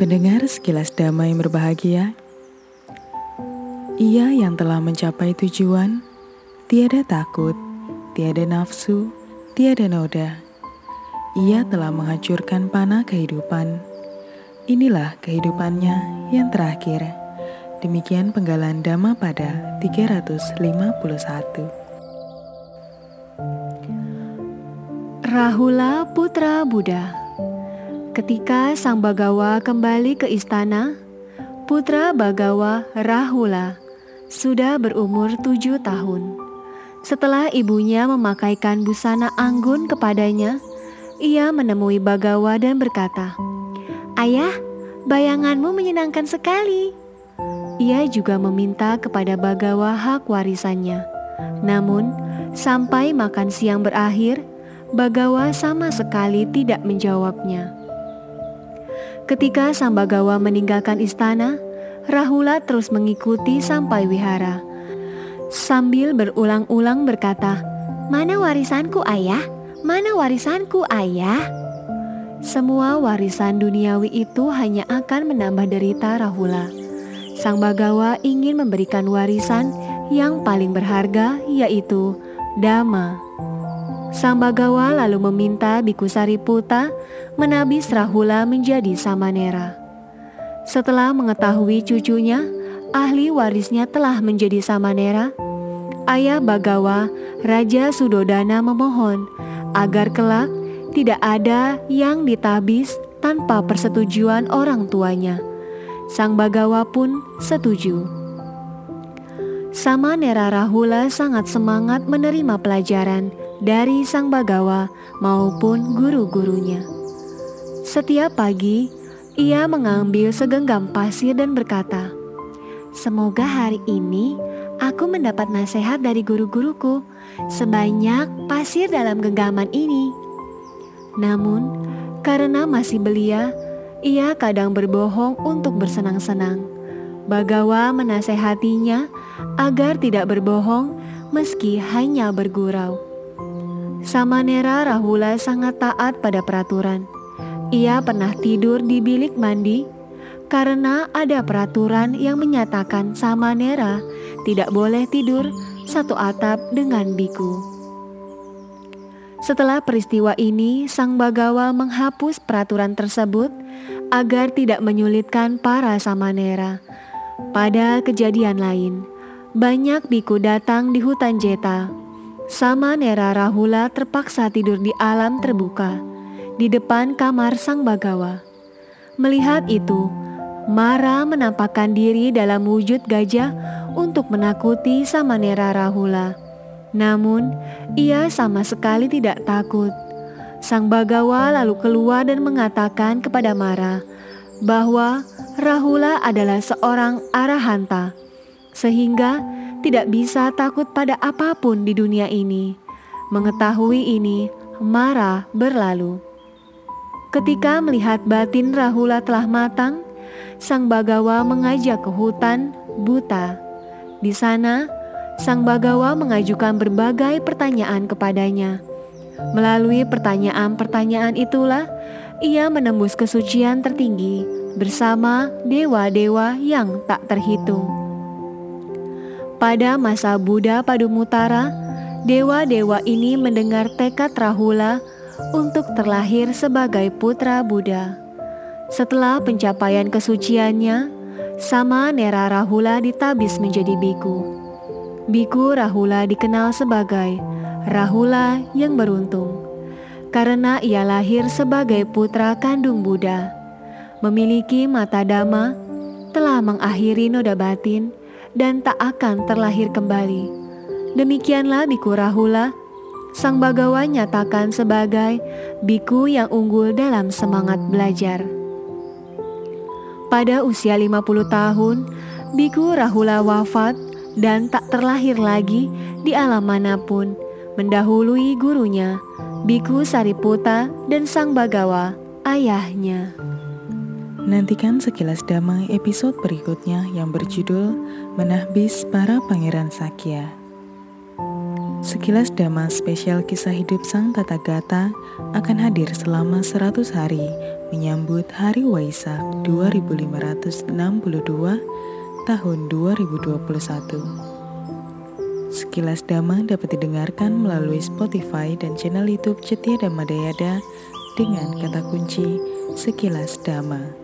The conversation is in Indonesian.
Pendengar sekilas damai berbahagia, ia yang telah mencapai tujuan, tiada takut, tiada nafsu, tiada noda. Ia telah menghancurkan panah kehidupan. Inilah kehidupannya yang terakhir. Demikian penggalan Dhamma pada 351. Rahula Putra Buddha Ketika Sang Bagawa kembali ke istana, Putra Bagawa Rahula sudah berumur tujuh tahun. Setelah ibunya memakaikan busana anggun kepadanya, ia menemui Bagawa dan berkata, Ayah, bayanganmu menyenangkan sekali. Ia juga meminta kepada Bagawa hak warisannya. Namun, sampai makan siang berakhir, Bagawa sama sekali tidak menjawabnya. Ketika sang Bagawa meninggalkan istana, Rahula terus mengikuti sampai wihara. Sambil berulang-ulang berkata, Mana warisanku ayah? Mana warisanku ayah? Semua warisan duniawi itu hanya akan menambah derita Rahula. Sang Bagawa ingin memberikan warisan yang paling berharga yaitu Dhamma. Sang Bagawa lalu meminta Biku Sariputa menabis Rahula menjadi Samanera. Setelah mengetahui cucunya, ahli warisnya telah menjadi Samanera, ayah Bagawa, Raja Sudodana memohon agar kelak tidak ada yang ditabis tanpa persetujuan orang tuanya. Sang Bagawa pun setuju. Samanera Rahula sangat semangat menerima pelajaran dari Sang Bagawa maupun guru-gurunya. Setiap pagi, ia mengambil segenggam pasir dan berkata, "Semoga hari ini aku mendapat nasihat dari guru-guruku sebanyak pasir dalam genggaman ini." Namun, karena masih belia, ia kadang berbohong untuk bersenang-senang. Bagawa menasehatinya agar tidak berbohong meski hanya bergurau. Samanera Rahula sangat taat pada peraturan. Ia pernah tidur di bilik mandi karena ada peraturan yang menyatakan Samanera tidak boleh tidur satu atap dengan biku. Setelah peristiwa ini, Sang Bagawa menghapus peraturan tersebut agar tidak menyulitkan para Samanera. Pada kejadian lain, banyak biku datang di hutan Jeta. Samanera Rahula terpaksa tidur di alam terbuka di depan kamar sang bagawa. Melihat itu, Mara menampakkan diri dalam wujud gajah untuk menakuti Samanera Rahula. Namun, ia sama sekali tidak takut. Sang Bagawa lalu keluar dan mengatakan kepada Mara bahwa Rahula adalah seorang arahanta, sehingga tidak bisa takut pada apa pun di dunia ini. Mengetahui ini, Mara berlalu. Ketika melihat batin Rahula telah matang, Sang Bagawa mengajak ke hutan buta. Di sana, Sang Bagawa mengajukan berbagai pertanyaan kepadanya. Melalui pertanyaan-pertanyaan itulah ia menembus kesucian tertinggi bersama dewa-dewa yang tak terhitung. Pada masa Buddha Padumutara, dewa-dewa ini mendengar tekad Rahula untuk terlahir sebagai putra Buddha. Setelah pencapaian kesuciannya, sama Nera Rahula ditabis menjadi biku. Biku Rahula dikenal sebagai Rahula yang beruntung karena ia lahir sebagai putra kandung Buddha, memiliki mata dama, telah mengakhiri noda batin, dan tak akan terlahir kembali. Demikianlah Biku Rahula Sang Bagawa nyatakan sebagai biku yang unggul dalam semangat belajar. Pada usia 50 tahun, Biku Rahula wafat dan tak terlahir lagi di alam mana pun, mendahului gurunya, Biku Sariputa dan Sang Bagawa, ayahnya. Nantikan sekilas damai episode berikutnya yang berjudul Menahbis Para Pangeran Sakya. Sekilas Dhamma spesial kisah hidup Sang Tata Gata akan hadir selama 100 hari menyambut Hari Waisak 2562 tahun 2021. Sekilas Dhamma dapat didengarkan melalui Spotify dan channel YouTube Cetia Dhamma Dayada dengan kata kunci Sekilas Dhamma.